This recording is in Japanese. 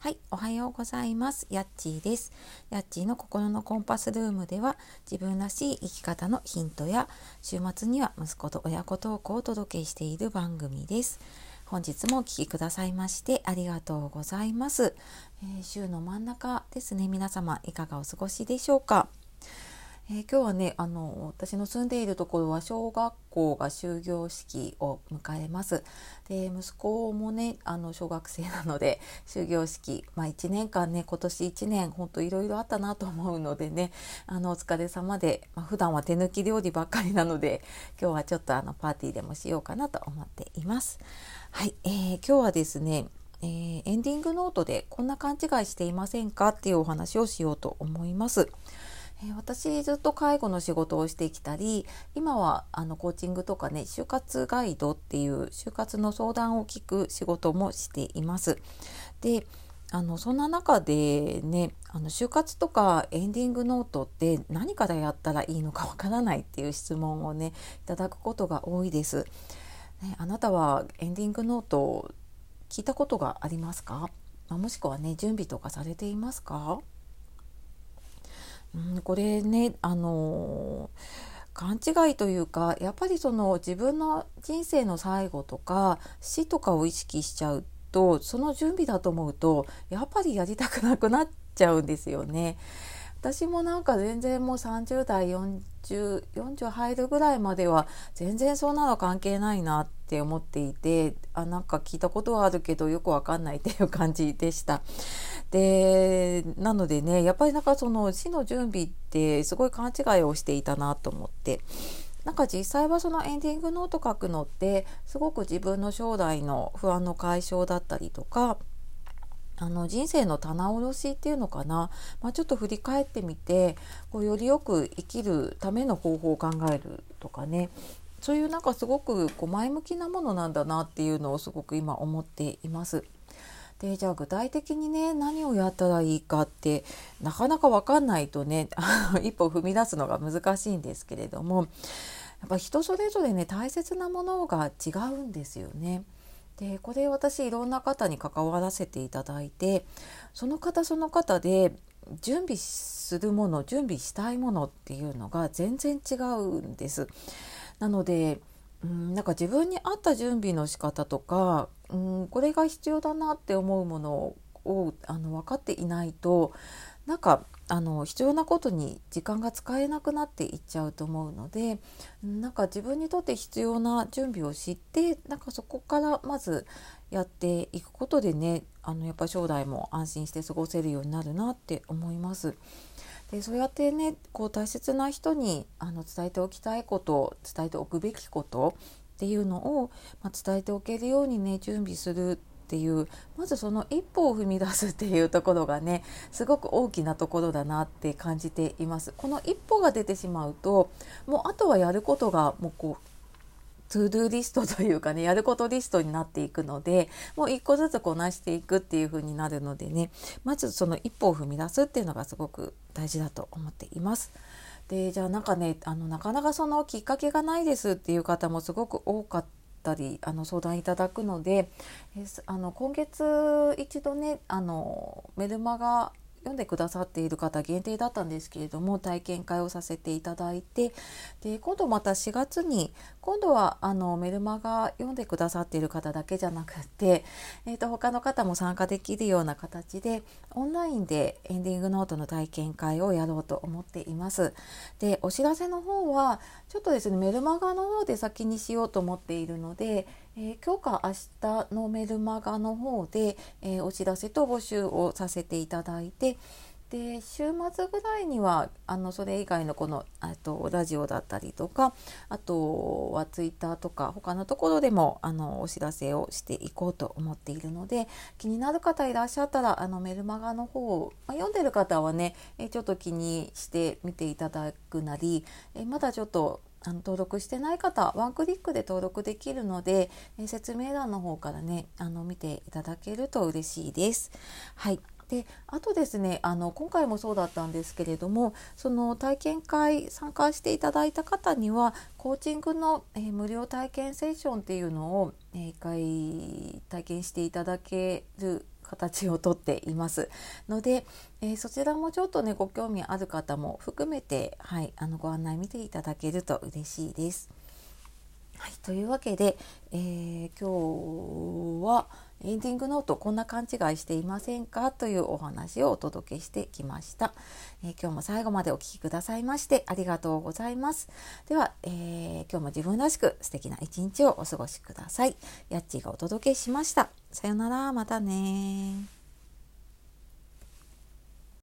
はい、おはようございます。やっちーです。やっちーの心のコンパスルームでは自分らしい生き方のヒントや週末には息子と親子トークをお届けしている番組です。本日もお聴きくださいましてありがとうございます、えー、週の真ん中ですね。皆様いかがお過ごしでしょうか？えー、今日はねあの私の住んでいるところは小学校が終業式を迎えますで息子もねあの小学生なので終業式まあ1年間ね今年1年ほんといろいろあったなと思うのでねあのお疲れ様で、まあ、普段は手抜き料理ばっかりなので今日はちょっとあのパーティーでもしようかなと思っていますはい、えー、今日はですねえー、エンディングノートでこんな勘違いしていませんかっていうお話をしようと思います。え私ずっと介護の仕事をしてきたり今はあのコーチングとかね就活ガイドっていう就活の相談を聞く仕事もしています。であのそんな中でねあの就活とかエンディングノートって何からやったらいいのかわからないっていう質問をねいただくことが多いです。ね、あなたはエンディングノート聞いたことがありますか、まあ、もしくはね準備とかされていますか？これねあの勘違いというかやっぱりその自分の人生の最後とか死とかを意識しちゃうとその準備だと思うとやっぱりやりたくなくなっちゃうんですよね。私もなんか全然もう30代4040入るぐらいまでは全然そんなの関係ないなって思っていてあなんか聞いたことはあるけどよくわかんないっていう感じでした。でなのでねやっぱりなんかその死の準備ってすごい勘違いをしていたなと思って。なんか実際はそのエンディングノート書くのってすごく自分の将来の不安の解消だったりとかあの人生の棚卸しっていうのかな、まあ、ちょっと振り返ってみてこうよりよく生きるための方法を考えるとかねそういうなんかすごくこう前向きなものなんだなっていうのをすごく今思っています。でじゃあ具体的にね何をやったらいいかってなかなか分かんないとね 一歩踏み出すのが難しいんですけれどもやっぱ人それぞれね大切なものが違うんですよね。でこれ私いろんな方に関わらせていただいてその方その方で準備するもの準備したいものっていうのが全然違うんです。なのでうんなんか自分に合った準備の仕方とかうんこれが必要だなって思うものをあの分かっていないとなんかあの必要なことに時間が使えなくなっていっちゃうと思うのでなんか自分にとって必要な準備を知ってなんかそこからまずやっていくことでねあのやっぱ将来も安心して過ごせるようになるなって思います。でそうやってねこう大切な人にあの伝えておきたいこと伝えておくべきことっていうのを、まあ、伝えておけるようにね準備するっていうまずその一歩を踏み出すっていうところがねすごく大きなところだなって感じています。この一歩が出てしまうともうあとはやることがもうこう to do リストというかねやることリストになっていくのでもう一個ずつこなしていくっていう風になるのでねまずその一歩を踏み出すっていうのがすごく大事だと思っています。でじゃあなんかねあのなかなかそのきっかけがないですっていう方もすごく多かったりあの相談いただくのであの今月一度ねあのメルマガ読んでくださっている方限定だったんですけれども体験会をさせていただいてで今度また4月に今度はあのメルマガ読んでくださっている方だけじゃなくて、えーと、他の方も参加できるような形でオンラインでエンディングノートの体験会をやろうと思っています。でお知らせの方はちょっとですねメルマガの方で先にしようと思っているのでえー、今日か明日のメルマガの方で、えー、お知らせと募集をさせていただいてで週末ぐらいにはあのそれ以外のこのあとラジオだったりとかあとはツイッターとか他のところでもあのお知らせをしていこうと思っているので気になる方いらっしゃったらあのメルマガの方を、まあ、読んでる方はねえちょっと気にして見ていただくなりえまだちょっとあの登録してない方ワンクリックで登録できるので、え説明欄の方からねあの見ていただけると嬉しいです。はいであとですねあの今回もそうだったんですけれどもその体験会参加していただいた方にはコーチングの、えー、無料体験セッションっていうのを、えー、1回体験していただける形をとっていますので、えー、そちらもちょっとねご興味ある方も含めて、はい、あのご案内見ていただけると嬉しいです。はい、というわけで、えー、今日はエンディングノートこんな勘違いしていませんか？というお話をお届けしてきました、えー、今日も最後までお聴きくださいましてありがとうございます。では、えー、今日も自分らしく素敵な一日をお過ごしください。やっちーがお届けしました。さよなら。またね